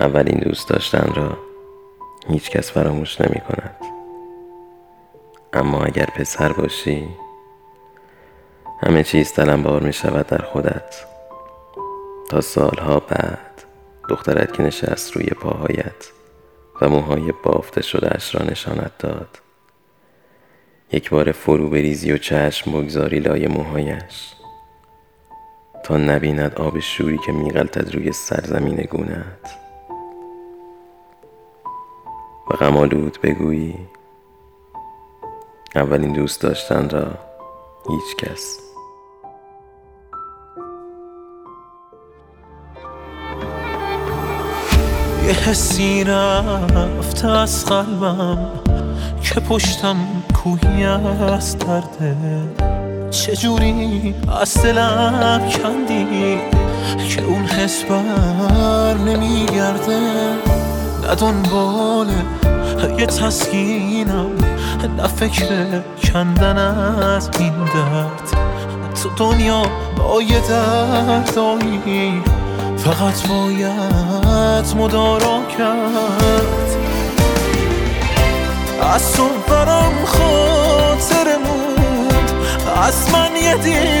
اولین دوست داشتن را هیچ کس فراموش نمی کند. اما اگر پسر باشی همه چیز بار می شود در خودت. تا سالها بعد دخترت که نشست روی پاهایت و موهای بافته شده اش را نشانت داد یک بار فرو بریزی و چشم بگذاری لای موهایش. نبیند آب شوری که میغلطد روی سرزمین گونت و غمالود بگویی اولین دوست داشتن را هیچ کس. یه حسی رفت از قلبم که پشتم کوهی از درده. چجوری از دلم کندی که اون حس بر نمیگرده؟ نه دنبال یه تسکینم نه فکر کندن از این درد. تو دنیا با یه دردایی فقط باید مدارا کرد. از تو برام yeah